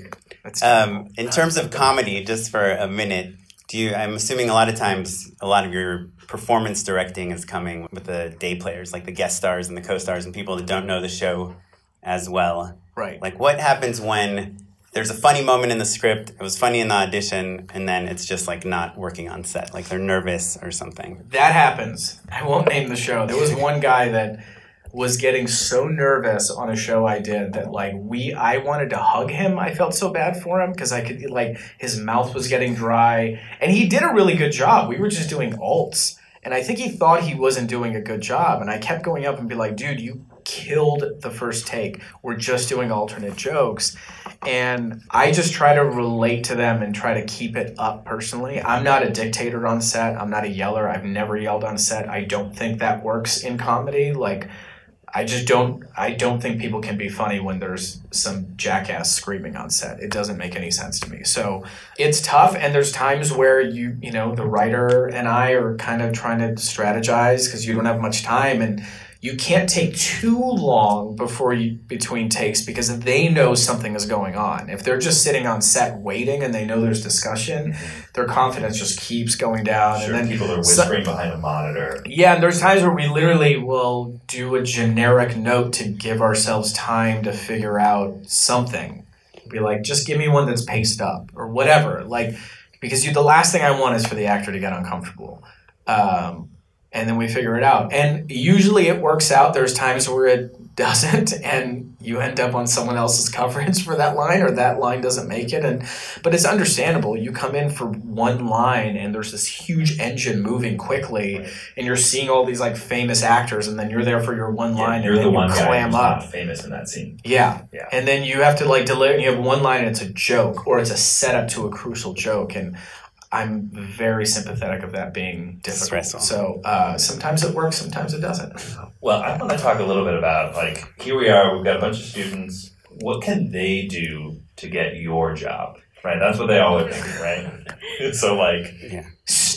[SPEAKER 1] Um, in terms of comedy, just for a minute, do you? I'm assuming a lot of times, a lot of your performance directing is coming with the day players, like the guest stars and the co-stars, and people that don't know the show as well.
[SPEAKER 4] right.
[SPEAKER 1] Like, what happens when there's a funny moment in the script? It was funny in the audition, and then it's just like not working on set, like they're nervous or something.
[SPEAKER 4] That happens. I won't name the show. There was one guy that was getting so nervous on a show I did that like we I wanted to hug him. I felt so bad for him because I could like his mouth was getting dry and he did a really good job. We were just doing alts. And I think he thought he wasn't doing a good job. And I kept going up and be like, dude, you killed the first take. We're just doing alternate jokes. And I just try to relate to them and try to keep it up personally. I'm not a dictator on set. I'm not a yeller. I've never yelled on set. I don't think that works in comedy. Like I just don't I don't think people can be funny when there's some jackass screaming on set. It doesn't make any sense to me. So it's tough and there's times where you you know the writer and I are kind of trying to strategize because you don't have much time and you can't take too long before you between takes because they know something is going on. If they're just sitting on set waiting and they know there's discussion, their confidence just keeps going down.
[SPEAKER 3] Sure,
[SPEAKER 4] and then
[SPEAKER 3] people are
[SPEAKER 4] so-
[SPEAKER 3] whispering behind a monitor.
[SPEAKER 4] yeah, and there's times where we literally will do a generic note to give ourselves time to figure out something. be like, just give me one that's paced up or whatever. Like, because you, the last thing I want is for the actor to get uncomfortable. Um, and then we figure it out. And usually it works out. There's times where it [LAUGHS] doesn't, and you end up on someone else's [LAUGHS] coverage for that line, or that line doesn't make it. And but it's understandable. You come in for one line, and there's this huge engine moving quickly, and you're seeing all these like famous actors, and then you're there for your one line,
[SPEAKER 3] you're
[SPEAKER 4] and
[SPEAKER 3] the
[SPEAKER 4] then
[SPEAKER 3] one
[SPEAKER 4] you
[SPEAKER 3] guy
[SPEAKER 4] clam up.
[SPEAKER 3] not famous in that scene.
[SPEAKER 4] Yeah.
[SPEAKER 3] Yeah.
[SPEAKER 4] And then you have to like deliver. You have one line, and it's a joke, or it's a setup to a crucial joke, and I'm very sympathetic of that being difficult.
[SPEAKER 1] Stressful.
[SPEAKER 4] So uh, sometimes it works, sometimes it doesn't.
[SPEAKER 3] Well, I want to talk a little bit about like here we are. We've got a bunch of students. What can they do to get your job? Right, that's what they all are thinking, right? [LAUGHS] so like,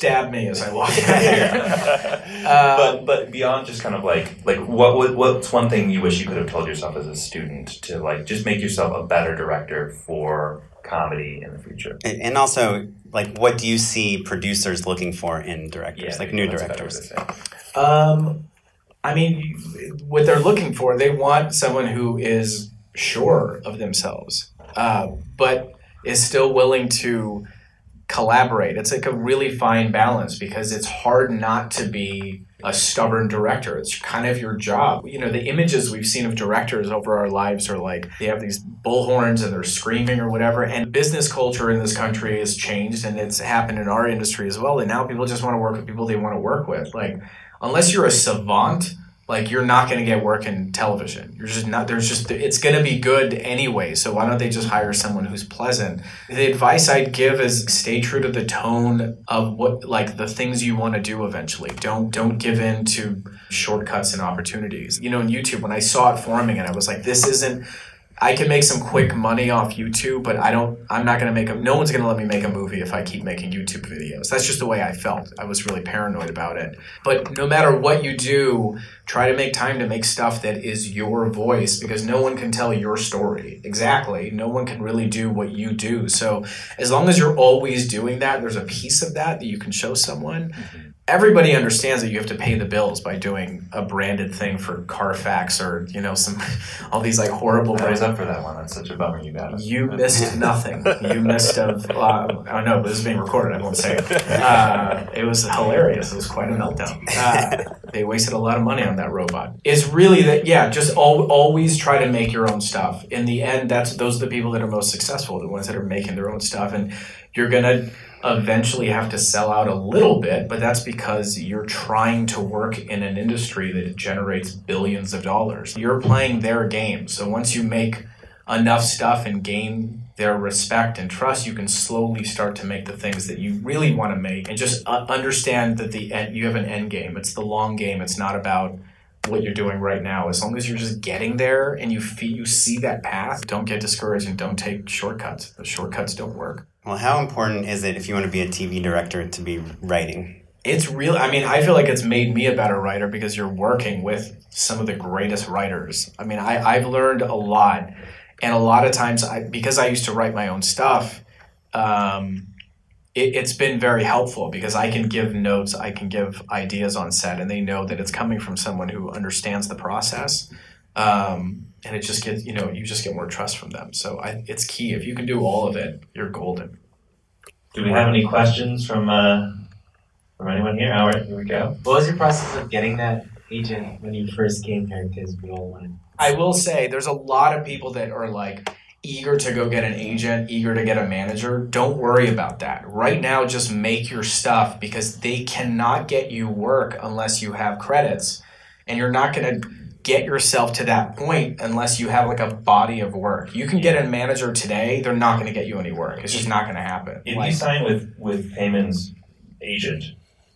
[SPEAKER 4] Stab me as I walk out [LAUGHS] here. Uh,
[SPEAKER 3] but but beyond just kind of like like what what what's one thing you wish you could have told yourself as a student to like just make yourself a better director for comedy in the future?
[SPEAKER 1] And and also, like, what do you see producers looking for in directors, like new
[SPEAKER 3] that's a better way
[SPEAKER 1] directors?
[SPEAKER 4] Um, I mean, what they're looking for, they want someone who is sure of themselves, uh, but is still willing to collaborate. It's like a really fine balance because it's hard not to be a stubborn director. It's kind of your job. You know, the images we've seen of directors over our lives are like they have these bullhorns and they're screaming or whatever. And business culture in this country has changed and it's happened in our industry as well. And now people just want to work with people they want to work with. Like, unless you're a savant, like you're not going to get work in television. You're just not. There's just it's going to be good anyway. So why don't they just hire someone who's pleasant? The advice I'd give is stay true to the tone of what like the things you want to do eventually. Don't don't give in to shortcuts and opportunities. You know, in YouTube when I saw it forming and I was like, this isn't. I can make some quick money off YouTube, but I don't. I'm not going to make a. No one's going to let me make a movie if I keep making YouTube videos. That's just the way I felt. I was really paranoid about it. But no matter what you do, try to make time to make stuff that is your voice because no one can tell your story exactly. No one can really do what you do. So as long as you're always doing that, there's a piece of that that you can show someone. Mm-hmm. Everybody understands that you have to pay the bills by doing a branded thing for Carfax or you know some [LAUGHS] all these like horrible
[SPEAKER 3] I was up for that one. That's such a bummer you got it.
[SPEAKER 4] You missed [LAUGHS] nothing. You missed of. Uh, I know, but this is being recorded. I won't say it. [LAUGHS] Uh, it was hilarious. It was quite a meltdown. Uh, they wasted a lot of money on that robot. It's really that. Yeah, just al- always try to make your own stuff. In the end, that's those are the people that are most successful. The ones that are making their own stuff, and you're gonna eventually have to sell out a little bit, but that's because you're trying to work in an industry that generates billions of dollars. You're playing their game. So once you make enough stuff and gain their respect and trust, you can slowly start to make the things that you really want to make and just uh, understand that the end, you have an end game. It's the long game. It's not about what you're doing right now. As long as you're just getting there and you feel, you see that path, don't get discouraged and don't take shortcuts. The shortcuts don't work.
[SPEAKER 1] Well, how important is it if you want to be a TV director to be writing?
[SPEAKER 4] It's real. I mean, I feel like it's made me a better writer because you're working with some of the greatest writers. I mean, I, I've learned a lot. And a lot of times, I, because I used to write my own stuff, um, it, it's been very helpful because I can give notes, I can give ideas on set, and they know that it's coming from someone who understands the process. Um, and it just gets, you know, you just get more trust from them. So I, it's key. If you can do all of it, you're golden.
[SPEAKER 3] Do we have any questions from uh, from anyone here? All right, here we go.
[SPEAKER 7] What was your process of getting that agent when you first came here? Because we all wanted.
[SPEAKER 4] I will say there's a lot of people that are like eager to go get an agent, eager to get a manager. Don't worry about that. Right now, just make your stuff because they cannot get you work unless you have credits. And you're not going to get yourself to that point unless you have like a body of work. You can get a manager today, they're not going to get you any work. It's just not going to happen.
[SPEAKER 3] If
[SPEAKER 4] Like-
[SPEAKER 3] you sign with with Payman's agent,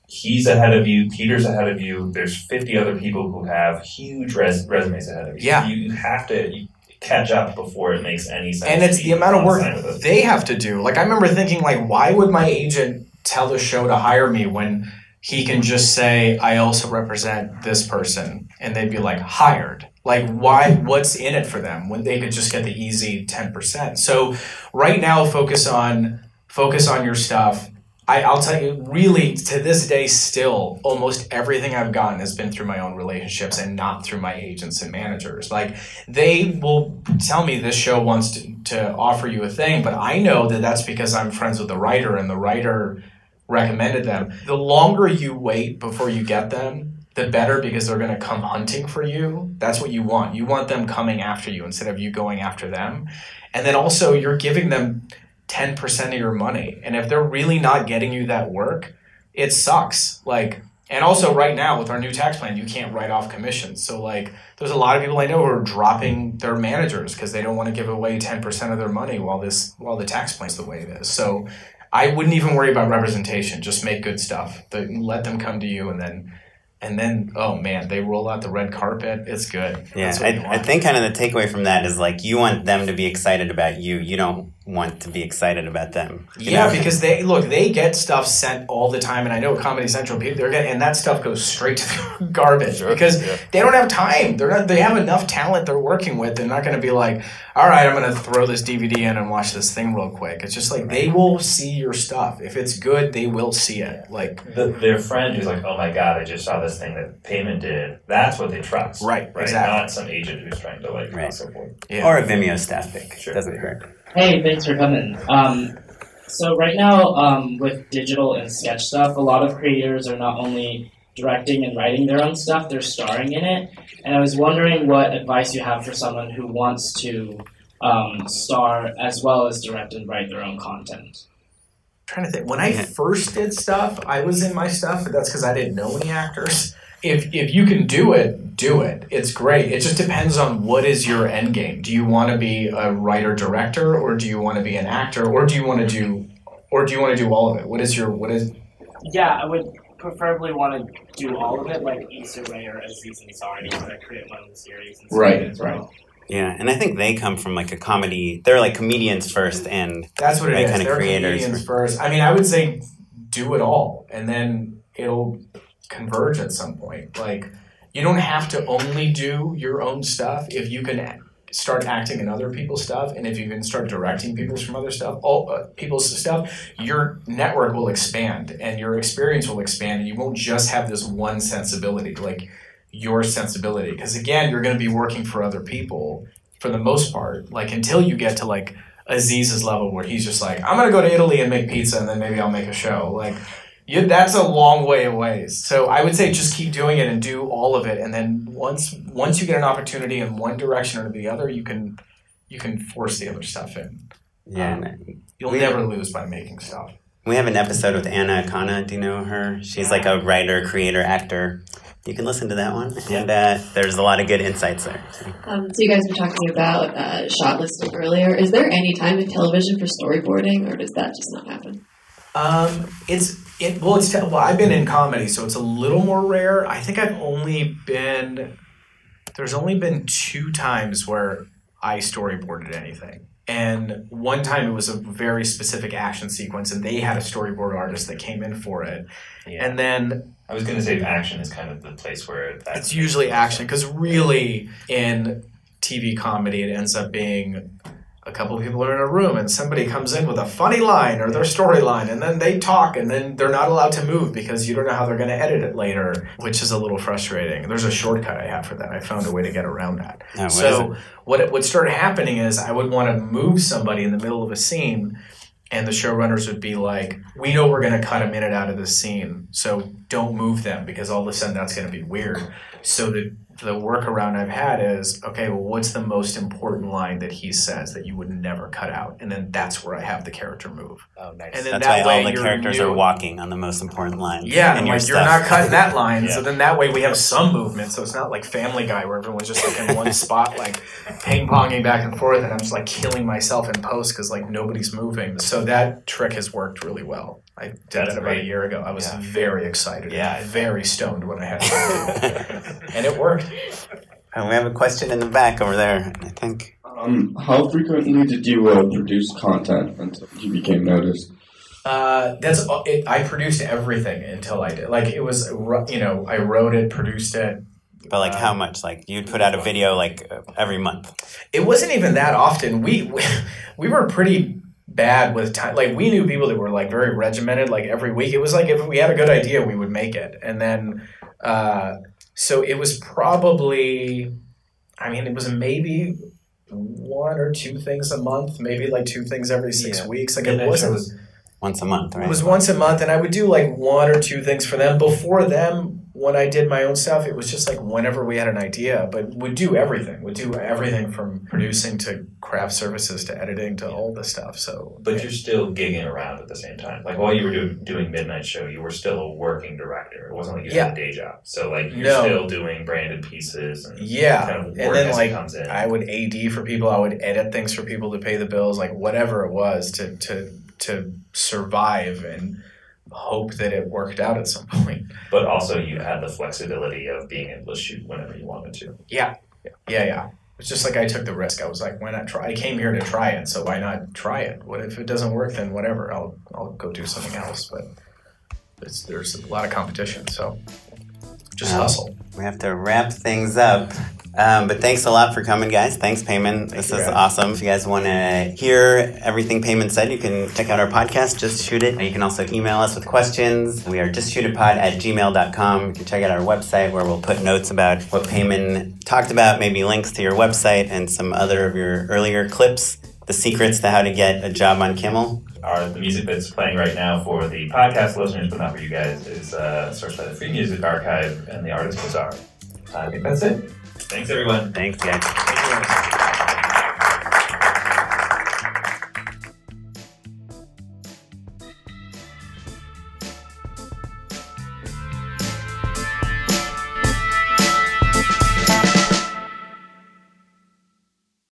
[SPEAKER 3] he's ahead of you. Peter's ahead of you. There's 50 other people who have huge res- resumes ahead of you.
[SPEAKER 4] Yeah.
[SPEAKER 3] you, you have to you catch up before it makes any sense.
[SPEAKER 4] and it's the amount of work they have to do. Like I remember thinking, like, why would my agent tell the show to hire me when he can just say, "I also represent this person," and they'd be like, "Hired." Like, why? What's in it for them when they could just get the easy ten percent? So, right now, focus on focus on your stuff. I, I'll tell you, really, to this day, still, almost everything I've gotten has been through my own relationships and not through my agents and managers. Like, they will tell me this show wants to, to offer you a thing, but I know that that's because I'm friends with the writer and the writer recommended them. The longer you wait before you get them, the better because they're going to come hunting for you. That's what you want. You want them coming after you instead of you going after them. And then also, you're giving them 10% of your money. And if they're really not getting you that work, it sucks. Like, and also right now with our new tax plan, you can't write off commissions. So like, there's a lot of people I know who are dropping their managers because they don't want to give away 10% of their money while this while the tax plan's the way it is. So I wouldn't even worry about representation. Just make good stuff. Let them come to you and then and then oh man, they roll out the red carpet. It's good.
[SPEAKER 1] Yeah,
[SPEAKER 4] That's what you
[SPEAKER 1] I, I think kind of the takeaway from that is like you want them to be excited about you. You don't want to be excited about them.
[SPEAKER 4] Yeah,
[SPEAKER 1] know?
[SPEAKER 4] because they look, they get stuff sent all the time, and I know Comedy Central people they're getting, and that stuff goes straight [LAUGHS] to the garbage because they don't have time. They're not. They have enough talent they're working with. They're not going to be like, all right, I'm going to throw this DVD in and watch this thing real quick. It's just like they will see your stuff. If it's good, they will see it. Like
[SPEAKER 3] The, their friend who's like, oh my god, I just saw this thing that Payman did. That's what they trust.
[SPEAKER 4] Right,
[SPEAKER 3] Right.
[SPEAKER 4] exactly.
[SPEAKER 3] Not some agent who's trying to like
[SPEAKER 1] Right.
[SPEAKER 3] hustle for.
[SPEAKER 4] yeah.
[SPEAKER 1] or a Vimeo staff pick.
[SPEAKER 3] Sure.
[SPEAKER 1] Doesn't hurt.
[SPEAKER 8] Hey, thanks for coming. Um, so right now, um, with digital and sketch stuff, a lot of creators are not only directing and writing their own stuff, they're starring in it. And I was wondering what advice you have for someone who wants to um, star as well as direct and write their own content.
[SPEAKER 4] trying to think. When I first did stuff, I was in my stuff, but that's because I didn't know any actors. If if you can do it, do it. It's great. It just depends on what is your end game. Do you want to be a writer director, or do you want to be an actor, or do you want to do, or do you want to do all of it? What is your what is?
[SPEAKER 8] Yeah, I would preferably want to do all of it, like Issa Rae or Aziz Ansari, because I create my own series. And
[SPEAKER 5] Right,
[SPEAKER 8] as well.
[SPEAKER 5] right.
[SPEAKER 1] Yeah, and I think they come from like a comedy. They're like comedians first, and
[SPEAKER 4] That's what it
[SPEAKER 1] Right,
[SPEAKER 4] is.
[SPEAKER 1] kinda
[SPEAKER 4] They're
[SPEAKER 1] creators.
[SPEAKER 4] comedians first. I mean, I would say do it all, and then it'll converge at some point. Like you don't have to only do your own stuff if you can start acting in other people's stuff, and if you can start directing people's from other stuff, all uh, people's stuff, your network will expand and your experience will expand, and you won't just have this one sensibility, like your sensibility. Because again, you're going to be working for other people for the most part. Like until you get to like Aziz's level where he's just like, I'm gonna go to Italy and make pizza and then maybe I'll make a show. Like, you, that's a long way away. So I would say just keep doing it and do all of it, and then once once you get an opportunity in one direction or the other, you can you can force the other stuff in.
[SPEAKER 1] yeah.
[SPEAKER 4] Um, You'll
[SPEAKER 1] We-
[SPEAKER 4] never lose by making stuff.
[SPEAKER 1] we have an episode with Anna Akana. Do you know her? She's like a writer, creator, actor. You can listen to that one, and uh, there's a lot of good insights there.
[SPEAKER 9] Um, so you guys were talking about uh, shot listing earlier. Is there any time in television for storyboarding, or does that just not happen?
[SPEAKER 4] Um, it's it well, it's well. I've been in comedy, so it's a little more rare. I think I've only been there's only been two times where I storyboarded anything, and one time it was a very specific action sequence, and they had a storyboard artist that came in for it,
[SPEAKER 3] Yeah.
[SPEAKER 4] and then
[SPEAKER 3] I was gonna say action is kind of the place where that's
[SPEAKER 4] it's usually action because really in TV comedy it ends up being a couple of people are in a room and somebody comes in with a funny line or their storyline and then they talk and then they're not allowed to move because you don't know how they're going to edit it later which is a little frustrating. There's a shortcut i have for that. I found a way to get around that.
[SPEAKER 1] Oh,
[SPEAKER 4] so what what started happening is I would want to move somebody in the middle of a scene, and the showrunners would be like, "We know we're going to cut a minute out of this scene, so don't move them because all of a sudden that's going to be weird." So the the workaround I've had is okay. Well, what's the most important line that he says that you would never cut out, and then that's where I have the character move.
[SPEAKER 7] Oh, nice.
[SPEAKER 4] And then
[SPEAKER 1] That's
[SPEAKER 4] that
[SPEAKER 1] why
[SPEAKER 4] way
[SPEAKER 1] all the characters
[SPEAKER 4] new.
[SPEAKER 1] are walking on the most important lines.
[SPEAKER 4] Yeah,
[SPEAKER 1] in
[SPEAKER 4] and
[SPEAKER 1] your
[SPEAKER 4] like you're
[SPEAKER 1] stuff.
[SPEAKER 4] not cutting that line, so [LAUGHS] then that way we have some movement. So it's not like Family Guy where everyone's just like in one [LAUGHS] spot, like ping ponging back and forth, and I'm just like killing myself in post because like nobody's moving. So that trick has worked really well. I did
[SPEAKER 3] That's
[SPEAKER 4] that about a year ago. I was
[SPEAKER 3] Yeah.
[SPEAKER 4] very excited.
[SPEAKER 3] Yeah.
[SPEAKER 4] very stoned when I had it, [LAUGHS] and it worked.
[SPEAKER 1] And we have a question in the back over there. I think.
[SPEAKER 10] Um, how frequently did you uh, produce content until you became noticed?
[SPEAKER 4] Uh, that's it, I produced everything until I did. Like it was, you know, I wrote it, produced it,
[SPEAKER 1] But like, how much? Like, you'd put out a video like uh, every month.
[SPEAKER 4] it wasn't even that often. We we, [LAUGHS] we were pretty bad with time. Like we knew people that were like very regimented. Like every week, it was like if we had a good idea, we would make it, and then uh, so it was probably. I mean, it was maybe one or two things a month, maybe like two things every six
[SPEAKER 6] Yeah.
[SPEAKER 4] weeks. Like it wasn't.
[SPEAKER 6] shows.
[SPEAKER 1] Once a month, right?
[SPEAKER 4] It was once a month, and I would do like one or two things for them. Before them, when I did my own stuff, it was just like whenever we had an idea, but would do everything. Would do everything from producing to craft services to editing to all the stuff. So,
[SPEAKER 3] But you're still gigging around at the same time. Like while you were do, doing Midnight Show, you were still a working director. It wasn't like you
[SPEAKER 4] Yeah.
[SPEAKER 3] had a day job. So like you're
[SPEAKER 4] No.
[SPEAKER 3] still doing branded pieces and
[SPEAKER 4] yeah,
[SPEAKER 3] kind of
[SPEAKER 4] and then like
[SPEAKER 3] comes in.
[SPEAKER 4] I would AD for people. I would edit things for people to pay the bills, like whatever it was to to to survive and hope that it worked out at some point.
[SPEAKER 3] but also you had the flexibility of being able to shoot whenever you wanted to.
[SPEAKER 4] Yeah, yeah, yeah. It's just like I took the risk. I was like, why not try? I came here to try it, so why not try it? What if it doesn't work? Then whatever. I'll I'll go do something else. But it's, there's a lot of competition, so just
[SPEAKER 1] Wow.
[SPEAKER 4] hustle.
[SPEAKER 1] We have to wrap things up. Um, but thanks a lot for coming, guys. Thanks, Payman. This is awesome. If you guys want to hear everything Payman said, you can check out our podcast, Just Shoot It. You can also email us with questions. We are justshootitpod at gmail.com. You can check out our website where we'll put notes about what Payman talked about, maybe links to your website and some other of your earlier clips, the secrets to how to get a job on Kimmel.
[SPEAKER 3] Our, the music that's playing right now for the podcast listeners, but not for you guys, is uh, sourced by the Free Music Archive and the Artist Jahzzar. I think that's it. Thanks, everyone.
[SPEAKER 1] Thanks, guys.
[SPEAKER 4] Thank you.